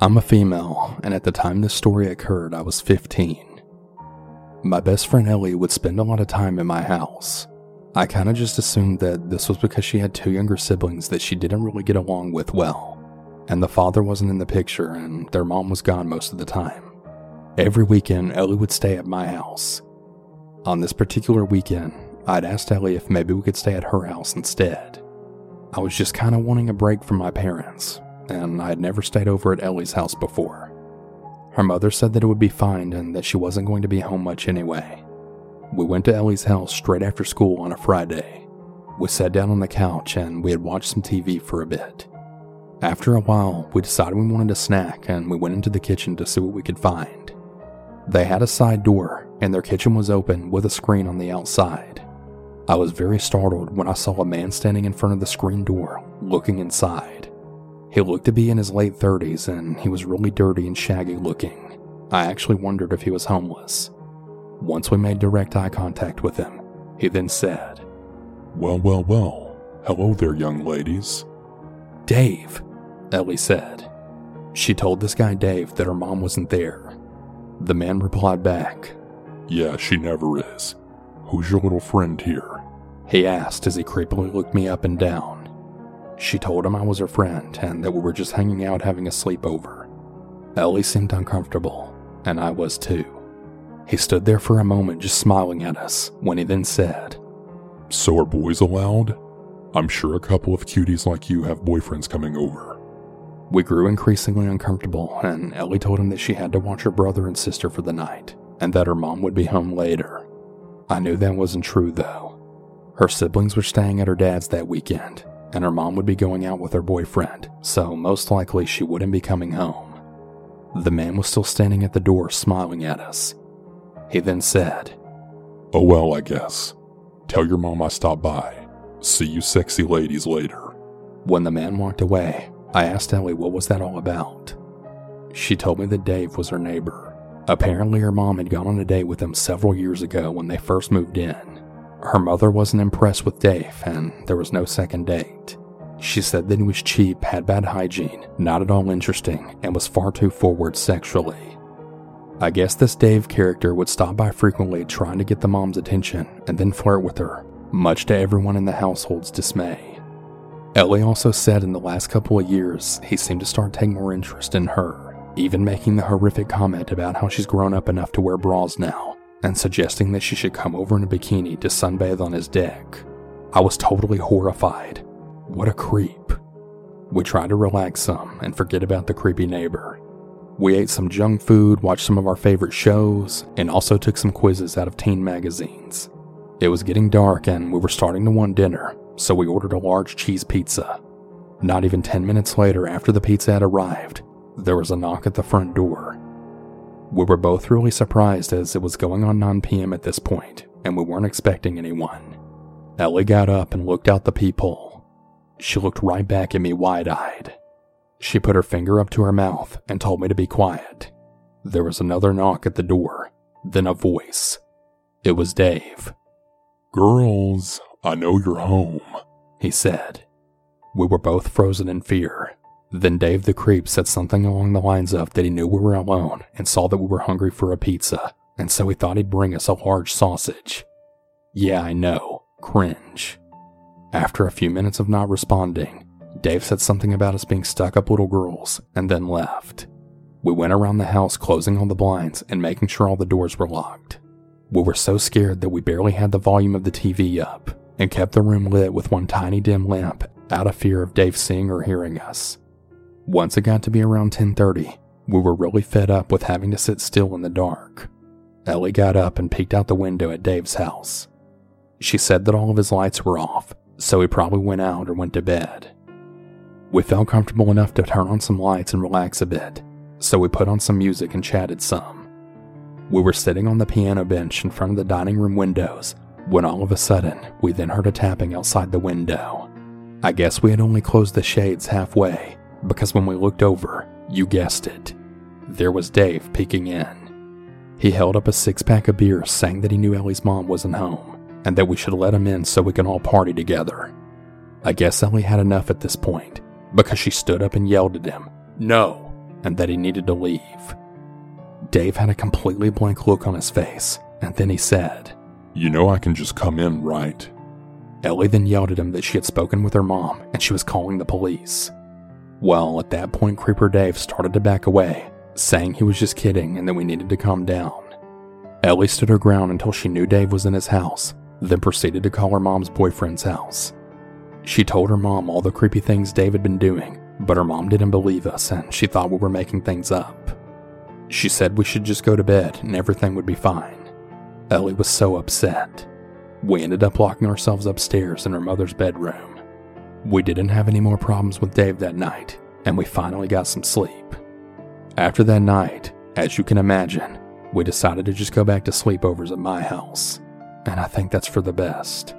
I'm a female, and at the time this story occurred, I was 15. My best friend Ellie would spend a lot of time in my house. I kind of just assumed that this was because she had two younger siblings that she didn't really get along with well, and the father wasn't in the picture, and their mom was gone most of the time. Every weekend, Ellie would stay at my house. On this particular weekend, I'd asked Ellie if maybe we could stay at her house instead. I was just kind of wanting a break from my parents, and I had never stayed over at Ellie's house before. Her mother said that it would be fine and that she wasn't going to be home much anyway. We went to Ellie's house straight after school on a Friday. We sat down on the couch and we had watched some TV for a bit. After a while, we decided we wanted a snack and we went into the kitchen to see what we could find. They had a side door, and their kitchen was open with a screen on the outside. I was very startled when I saw a man standing in front of the screen door, looking inside. He looked to be in his late 30s and he was really dirty and shaggy looking. I actually wondered if he was homeless. Once we made direct eye contact with him, he then said, Well, well, well. Hello there, young ladies. Dave, Ellie said. She told this guy Dave that her mom wasn't there. The man replied back, Yeah, she never is. Who's your little friend here? He asked as he creepily looked me up and down. She told him I was her friend and that we were just hanging out having a sleepover. Ellie seemed uncomfortable, and I was too. He stood there for a moment just smiling at us when he then said, So are boys allowed? I'm sure a couple of cuties like you have boyfriends coming over. We grew increasingly uncomfortable, and Ellie told him that she had to watch her brother and sister for the night, and that her mom would be home later. I knew that wasn't true, though. Her siblings were staying at her dad's that weekend, and her mom would be going out with her boyfriend, so most likely she wouldn't be coming home. The man was still standing at the door smiling at us. He then said, Oh well, I guess. Tell your mom I stopped by. See you sexy ladies later. When the man walked away, I asked Ellie what was that all about. She told me that Dave was her neighbor. Apparently, her mom had gone on a date with him several years ago when they first moved in. Her mother wasn't impressed with Dave, and there was no second date. She said that he was cheap, had bad hygiene, not at all interesting, and was far too forward sexually. I guess this Dave character would stop by frequently trying to get the mom's attention and then flirt with her, much to everyone in the household's dismay. Ellie also said in the last couple of years he seemed to start taking more interest in her, even making the horrific comment about how she's grown up enough to wear bras now, and suggesting that she should come over in a bikini to sunbathe on his deck. I was totally horrified. What a creep. We tried to relax some and forget about the creepy neighbor. We ate some junk food, watched some of our favorite shows, and also took some quizzes out of teen magazines. It was getting dark and we were starting to want dinner, so we ordered a large cheese pizza. Not even 10 minutes later, after the pizza had arrived, there was a knock at the front door. We were both really surprised as it was going on 9 p.m. at this point, and we weren't expecting anyone. Ellie got up and looked out the peephole. She looked right back at me wide eyed. She put her finger up to her mouth and told me to be quiet. There was another knock at the door, then a voice. It was Dave. Girls, I know you're home. he said. We were both frozen in fear. Then Dave the creep said something along the lines of that he knew we were alone and saw that we were hungry for a pizza, and so he thought he'd bring us a large sausage. Yeah, I know. Cringe. After a few minutes of not responding, Dave said something about us being stuck up little girls and then left. We went around the house closing all the blinds and making sure all the doors were locked. We were so scared that we barely had the volume of the TV up and kept the room lit with one tiny dim lamp out of fear of Dave seeing or hearing us. Once it got to be around 10:30, we were really fed up with having to sit still in the dark. Ellie got up and peeked out the window at Dave's house. She said that all of his lights were off, so he probably went out or went to bed. We felt comfortable enough to turn on some lights and relax a bit, so we put on some music and chatted some. We were sitting on the piano bench in front of the dining room windows when all of a sudden we then heard a tapping outside the window. I guess we had only closed the shades halfway because when we looked over, you guessed it, there was Dave peeking in. He held up a six pack of beer saying that he knew Ellie's mom wasn't home and that we should let him in so we can all party together. I guess Ellie had enough at this point because she stood up and yelled at him, No! and that he needed to leave. Dave had a completely blank look on his face, and then he said, You know I can just come in, right? Ellie then yelled at him that she had spoken with her mom and she was calling the police. Well, at that point, Creeper Dave started to back away, saying he was just kidding and that we needed to calm down. Ellie stood her ground until she knew Dave was in his house, then proceeded to call her mom's boyfriend's house. She told her mom all the creepy things Dave had been doing, but her mom didn't believe us and she thought we were making things up. She said we should just go to bed and everything would be fine. Ellie was so upset. We ended up locking ourselves upstairs in her mother's bedroom. We didn't have any more problems with Dave that night, and we finally got some sleep. After that night, as you can imagine, we decided to just go back to sleepovers at my house, and I think that's for the best.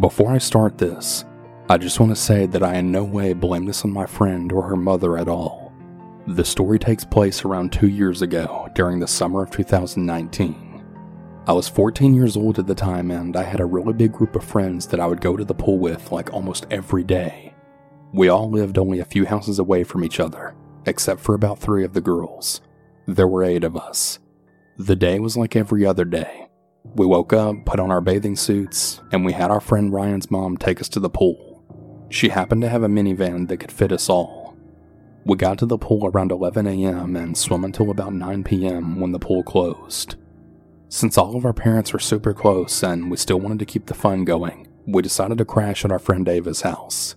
Before I start this, I just want to say that I in no way blame this on my friend or her mother at all. The story takes place around two years ago during the summer of 2019. I was 14 years old at the time and I had a really big group of friends that I would go to the pool with like almost every day. We all lived only a few houses away from each other, except for about three of the girls. There were eight of us. The day was like every other day. We woke up, put on our bathing suits, and we had our friend Ryan's mom take us to the pool. She happened to have a minivan that could fit us all. We got to the pool around 11 a.m. and swam until about 9 p.m. when the pool closed. Since all of our parents were super close and we still wanted to keep the fun going, we decided to crash at our friend Ava's house.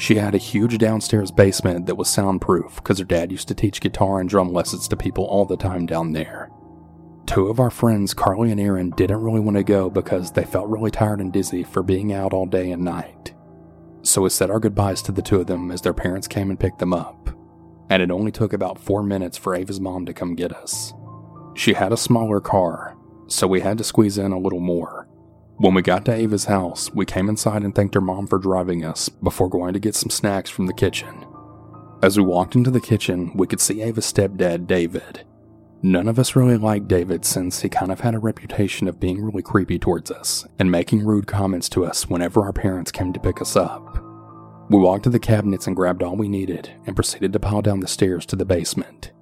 She had a huge downstairs basement that was soundproof because her dad used to teach guitar and drum lessons to people all the time down there. Two of our friends, Carly and Aaron, didn't really want to go because they felt really tired and dizzy for being out all day and night. So we said our goodbyes to the two of them as their parents came and picked them up. And it only took about four minutes for Ava's mom to come get us. She had a smaller car, so we had to squeeze in a little more. When we got to Ava's house, we came inside and thanked her mom for driving us before going to get some snacks from the kitchen. As we walked into the kitchen, we could see Ava's stepdad, David, None of us really liked David since he kind of had a reputation of being really creepy towards us and making rude comments to us whenever our parents came to pick us up. We walked to the cabinets and grabbed all we needed and proceeded to pile down the stairs to the basement.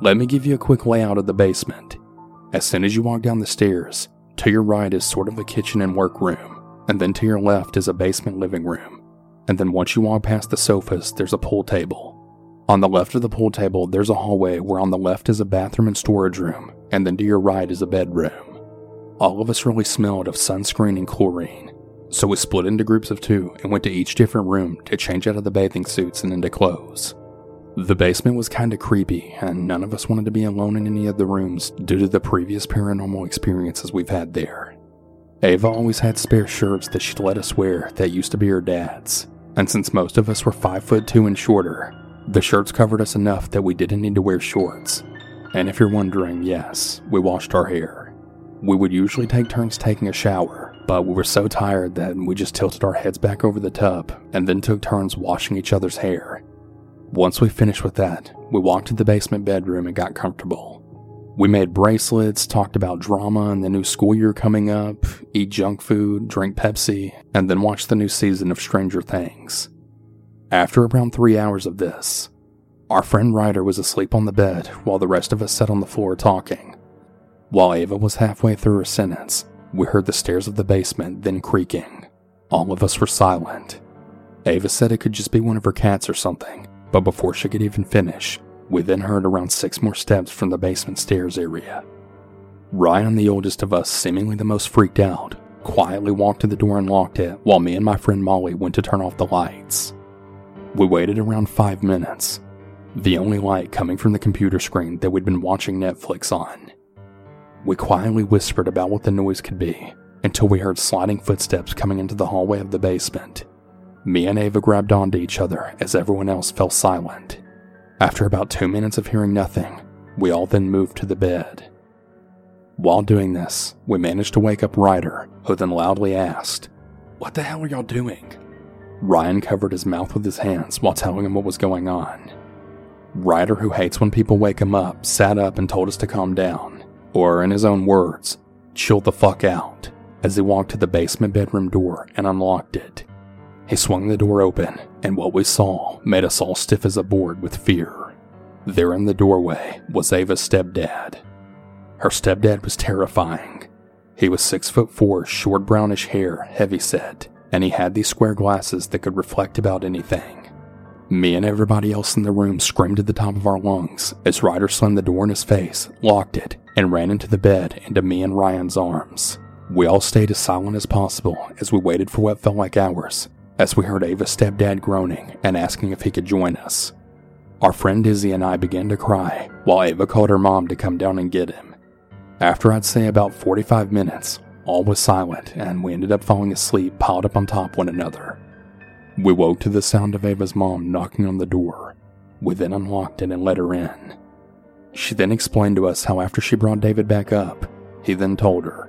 Let me give you a quick layout of the basement. As soon as you walk down the stairs, to your right is sort of a kitchen and workroom, and then to your left is a basement living room. And then once you walk past the sofas, there's a pool table. On the left of the pool table, there's a hallway where on the left is a bathroom and storage room, and then to your right is a bedroom. All of us really smelled of sunscreen and chlorine, so we split into groups of two and went to each different room to change out of the bathing suits and into clothes. The basement was kinda creepy, and none of us wanted to be alone in any of the rooms due to the previous paranormal experiences we've had there. Ava always had spare shirts that she'd let us wear that used to be her dad's, and since most of us were 5 foot 2 and shorter, the shirts covered us enough that we didn't need to wear shorts. And if you're wondering, yes, we washed our hair. We would usually take turns taking a shower, but we were so tired that we just tilted our heads back over the tub and then took turns washing each other's hair. Once we finished with that, we walked to the basement bedroom and got comfortable. We made bracelets, talked about drama and the new school year coming up, eat junk food, drink Pepsi, and then watched the new season of Stranger Things. After around three hours of this, our friend Ryder was asleep on the bed while the rest of us sat on the floor talking. While Ava was halfway through her sentence, we heard the stairs of the basement then creaking. All of us were silent. Ava said it could just be one of her cats or something, but before she could even finish, we then heard around six more steps from the basement stairs area. Ryan, the oldest of us, seemingly the most freaked out, quietly walked to the door and locked it while me and my friend Molly went to turn off the lights. We waited around five minutes, the only light coming from the computer screen that we'd been watching Netflix on. We quietly whispered about what the noise could be until we heard sliding footsteps coming into the hallway of the basement. Me and Ava grabbed onto each other as everyone else fell silent. After about two minutes of hearing nothing, we all then moved to the bed. While doing this, we managed to wake up Ryder, who then loudly asked, What the hell are y'all doing? Ryan covered his mouth with his hands while telling him what was going on. Ryder, who hates when people wake him up, sat up and told us to calm down, or in his own words, chill the fuck out, as he walked to the basement bedroom door and unlocked it. He swung the door open, and what we saw made us all stiff as a board with fear. There in the doorway was Ava's stepdad. Her stepdad was terrifying. He was six foot four, short brownish hair, heavy set, and he had these square glasses that could reflect about anything. Me and everybody else in the room screamed at the top of our lungs as Ryder slammed the door in his face, locked it, and ran into the bed into me and Ryan's arms. We all stayed as silent as possible as we waited for what felt like hours, as we heard Ava's stepdad groaning and asking if he could join us. Our friend Izzy and I began to cry while Ava called her mom to come down and get him. After I'd say about 45 minutes, all was silent and we ended up falling asleep piled up on top one another. We woke to the sound of Ava's mom knocking on the door. We then unlocked it and let her in. She then explained to us how after she brought David back up, he then told her,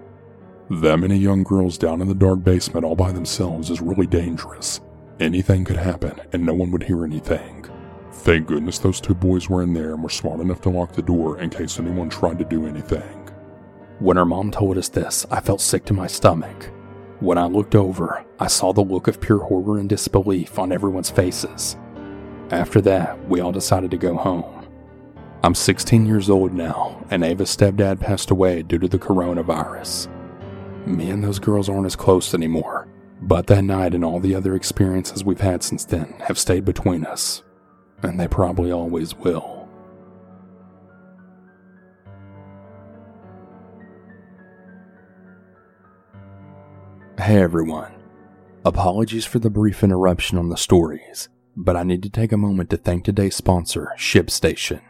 That many young girls down in the dark basement all by themselves is really dangerous. Anything could happen and no one would hear anything. Thank goodness those two boys were in there and were smart enough to lock the door in case anyone tried to do anything. When her mom told us this, I felt sick to my stomach. When I looked over, I saw the look of pure horror and disbelief on everyone's faces. After that, we all decided to go home. I'm 16 years old now, and Ava's stepdad passed away due to the coronavirus. Me and those girls aren't as close anymore, but that night and all the other experiences we've had since then have stayed between us, and they probably always will. Hey everyone. Apologies for the brief interruption on the stories, but I need to take a moment to thank today's sponsor, ShipStation.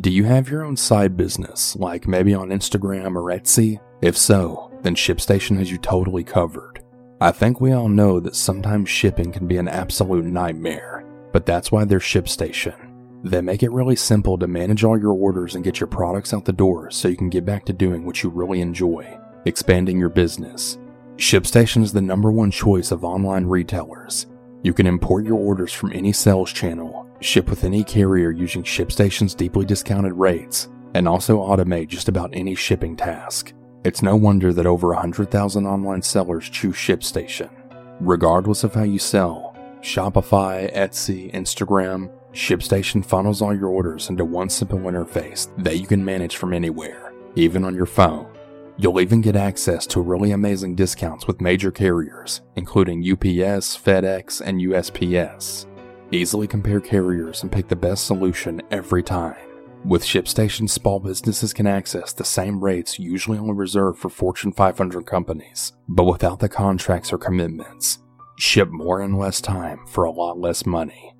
Do you have your own side business, like maybe on Instagram or Etsy? If so, then ShipStation has you totally covered. I think we all know that sometimes shipping can be an absolute nightmare, but that's why there's ShipStation. They make it really simple to manage all your orders and get your products out the door so you can get back to doing what you really enjoy, expanding your business. ShipStation is the number one choice of online retailers. You can import your orders from any sales channel, ship with any carrier using ShipStation's deeply discounted rates, and also automate just about any shipping task. It's no wonder that over 100,000 online sellers choose ShipStation. Regardless of how you sell, Shopify, Etsy, Instagram, ShipStation funnels all your orders into one simple interface that you can manage from anywhere, even on your phone. You'll even get access to really amazing discounts with major carriers, including UPS, FedEx, and USPS. Easily compare carriers and pick the best solution every time. With ShipStation, small businesses can access the same rates usually only reserved for Fortune 500 companies, but without the contracts or commitments. Ship more in less time for a lot less money.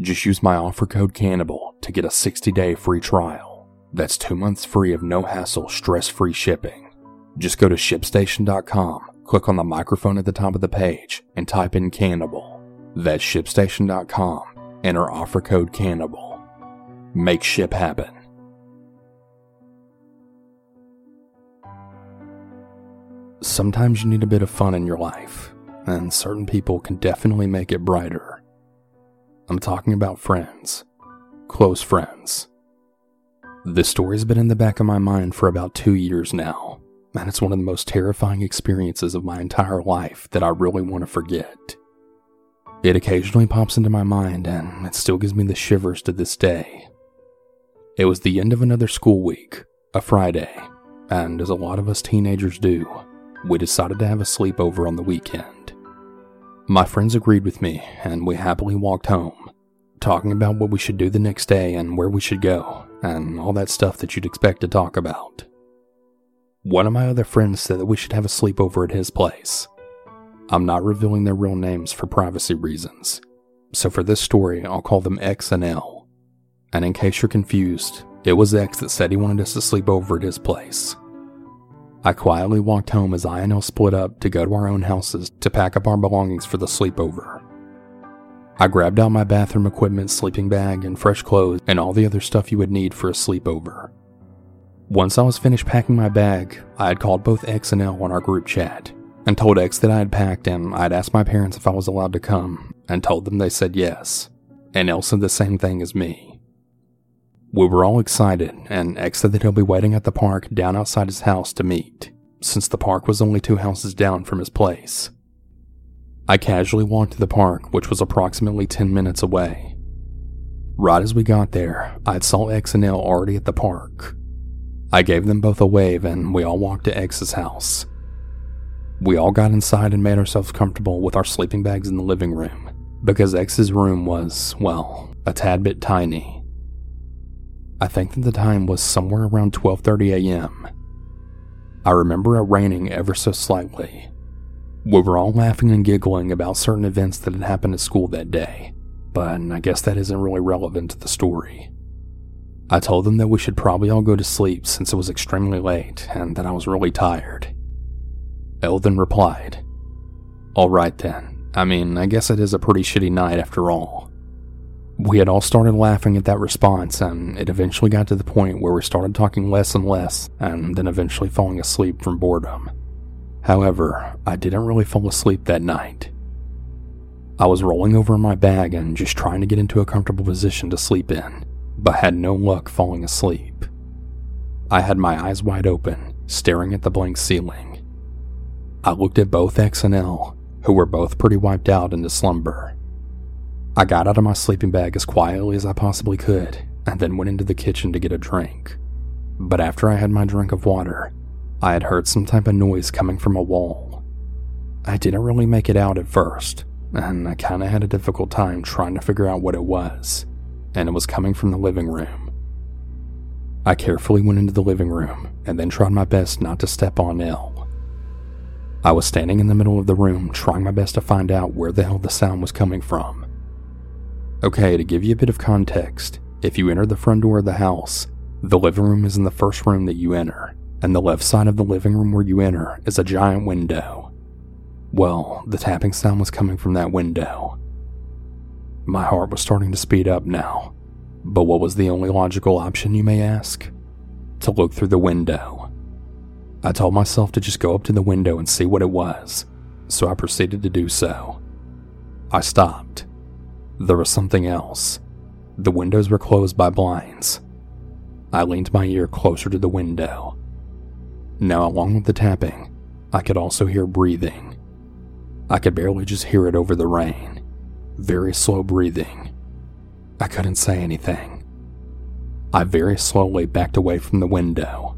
Just use my offer code CANNIBAL to get a 60 day free trial. That's two months free of no hassle, stress free shipping. Just go to shipstation.com, click on the microphone at the top of the page, and type in cannibal. That's shipstation.com. Enter offer code cannibal. Make ship happen. Sometimes you need a bit of fun in your life, and certain people can definitely make it brighter. I'm talking about friends, close friends. This story's been in the back of my mind for about two years now and it's one of the most terrifying experiences of my entire life that I really want to forget. It occasionally pops into my mind, and it still gives me the shivers to this day. It was the end of another school week, a Friday, and as a lot of us teenagers do, we decided to have a sleepover on the weekend. My friends agreed with me, and we happily walked home, talking about what we should do the next day and where we should go, and all that stuff that you'd expect to talk about. One of my other friends said that we should have a sleepover at his place. I'm not revealing their real names for privacy reasons, so for this story, I'll call them X and L. And in case you're confused, it was X that said he wanted us to sleep over at his place. I quietly walked home as I and L split up to go to our own houses to pack up our belongings for the sleepover. I grabbed out my bathroom equipment, sleeping bag, and fresh clothes, and all the other stuff you would need for a sleepover. Once I was finished packing my bag, I had called both X and L on our group chat and told X that I had packed and I'd asked my parents if I was allowed to come and told them they said yes. And L said the same thing as me. We were all excited, and X said that he'll be waiting at the park down outside his house to meet, since the park was only two houses down from his place. I casually walked to the park, which was approximately 10 minutes away. Right as we got there, I saw X and L already at the park. I gave them both a wave and we all walked to X's house. We all got inside and made ourselves comfortable with our sleeping bags in the living room because X's room was, well, a tad bit tiny. I think that the time was somewhere around 12:30 a.m. I remember it raining ever so slightly. We were all laughing and giggling about certain events that had happened at school that day, but I guess that isn't really relevant to the story. I told them that we should probably all go to sleep since it was extremely late and that I was really tired. L then replied, Alright then, I mean, I guess it is a pretty shitty night after all. We had all started laughing at that response, and it eventually got to the point where we started talking less and less, and then eventually falling asleep from boredom. However, I didn't really fall asleep that night. I was rolling over in my bag and just trying to get into a comfortable position to sleep in, but had no luck falling asleep. I had my eyes wide open, staring at the blank ceiling. I looked at both X and L, who were both pretty wiped out into slumber. I got out of my sleeping bag as quietly as I possibly could and then went into the kitchen to get a drink. But after I had my drink of water, I had heard some type of noise coming from a wall. I didn't really make it out at first, and I kinda had a difficult time trying to figure out what it was, and it was coming from the living room. I carefully went into the living room and then tried my best not to step on L. I was standing in the middle of the room trying my best to find out where the hell the sound was coming from. Okay, to give you a bit of context, if you enter the front door of the house, the living room is in the first room that you enter, and the left side of the living room where you enter is a giant window. Well, the tapping sound was coming from that window. My heart was starting to speed up now, but what was the only logical option, you may ask? To look through the window. I told myself to just go up to the window and see what it was, so I proceeded to do so. I stopped there was something else. The windows were closed by blinds. I leaned my ear closer to the window. Now, along with the tapping, I could also hear breathing. I could barely just hear it over the rain. Very slow breathing. I couldn't say anything. I very slowly backed away from the window.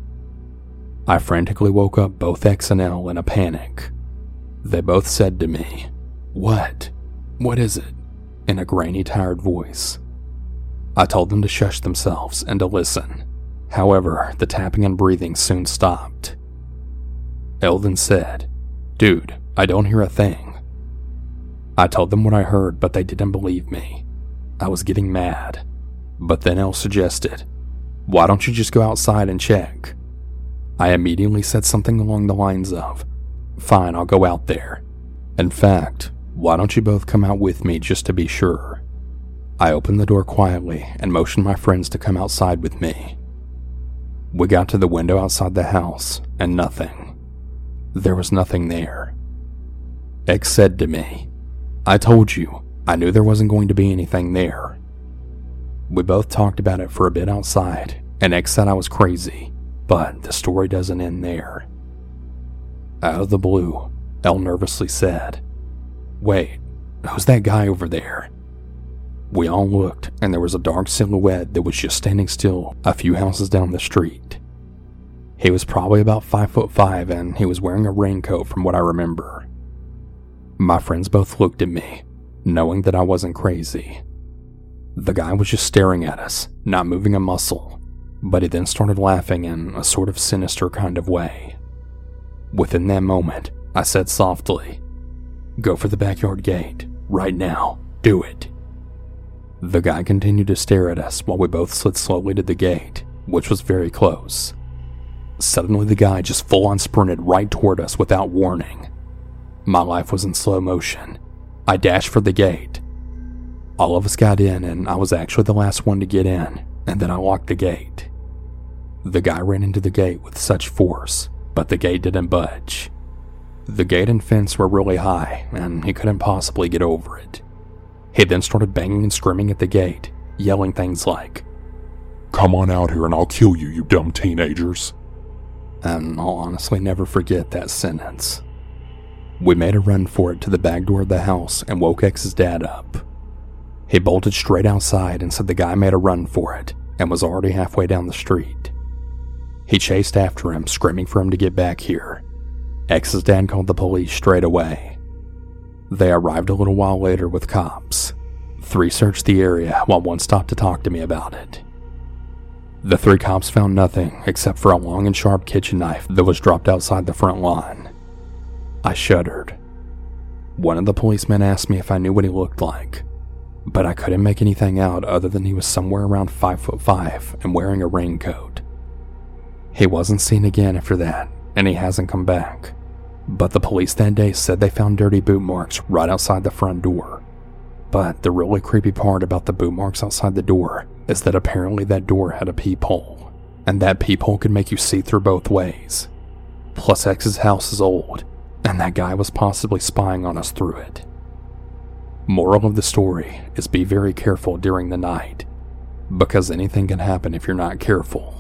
I frantically woke up both X and L in a panic. They both said to me, What? What is it? In a grainy, tired voice. I told them to shush themselves and to listen. However, the tapping and breathing soon stopped. L then said, Dude, I don't hear a thing. I told them what I heard, but they didn't believe me. I was getting mad. But then L suggested, Why don't you just go outside and check? I immediately said something along the lines of, Fine, I'll go out there. In fact, why don't you both come out with me just to be sure? I opened the door quietly and motioned my friends to come outside with me. We got to the window outside the house, and nothing. There was nothing there. X said to me, I told you, I knew there wasn't going to be anything there. We both talked about it for a bit outside, and X said I was crazy, but the story doesn't end there. Out of the blue, L nervously said, Wait, who's that guy over there? We all looked, and there was a dark silhouette that was just standing still a few houses down the street. He was probably about five foot five, and he was wearing a raincoat from what I remember. My friends both looked at me, knowing that I wasn't crazy. The guy was just staring at us, not moving a muscle, but he then started laughing in a sort of sinister kind of way. Within that moment, I said softly, Go for the backyard gate. Right now. Do it. The guy continued to stare at us while we both slid slowly to the gate, which was very close. Suddenly, the guy just full on sprinted right toward us without warning. My life was in slow motion. I dashed for the gate. All of us got in, and I was actually the last one to get in, and then I locked the gate. The guy ran into the gate with such force, but the gate didn't budge. The gate and fence were really high, and he couldn't possibly get over it. He then started banging and screaming at the gate, yelling things like, Come on out here and I'll kill you, you dumb teenagers. And I'll honestly never forget that sentence. We made a run for it to the back door of the house and woke X's dad up. He bolted straight outside and said the guy made a run for it and was already halfway down the street. He chased after him, screaming for him to get back here. X's dad called the police straight away. They arrived a little while later with cops. Three searched the area while one stopped to talk to me about it. The three cops found nothing except for a long and sharp kitchen knife that was dropped outside the front lawn. I shuddered. One of the policemen asked me if I knew what he looked like, but I couldn't make anything out other than he was somewhere around 5 foot 5 and wearing a raincoat. He wasn't seen again after that, and he hasn't come back. But the police that day said they found dirty boot marks right outside the front door. But the really creepy part about the boot marks outside the door is that apparently that door had a peephole, and that peephole could make you see through both ways. Plus, X's house is old, and that guy was possibly spying on us through it. Moral of the story is be very careful during the night, because anything can happen if you're not careful.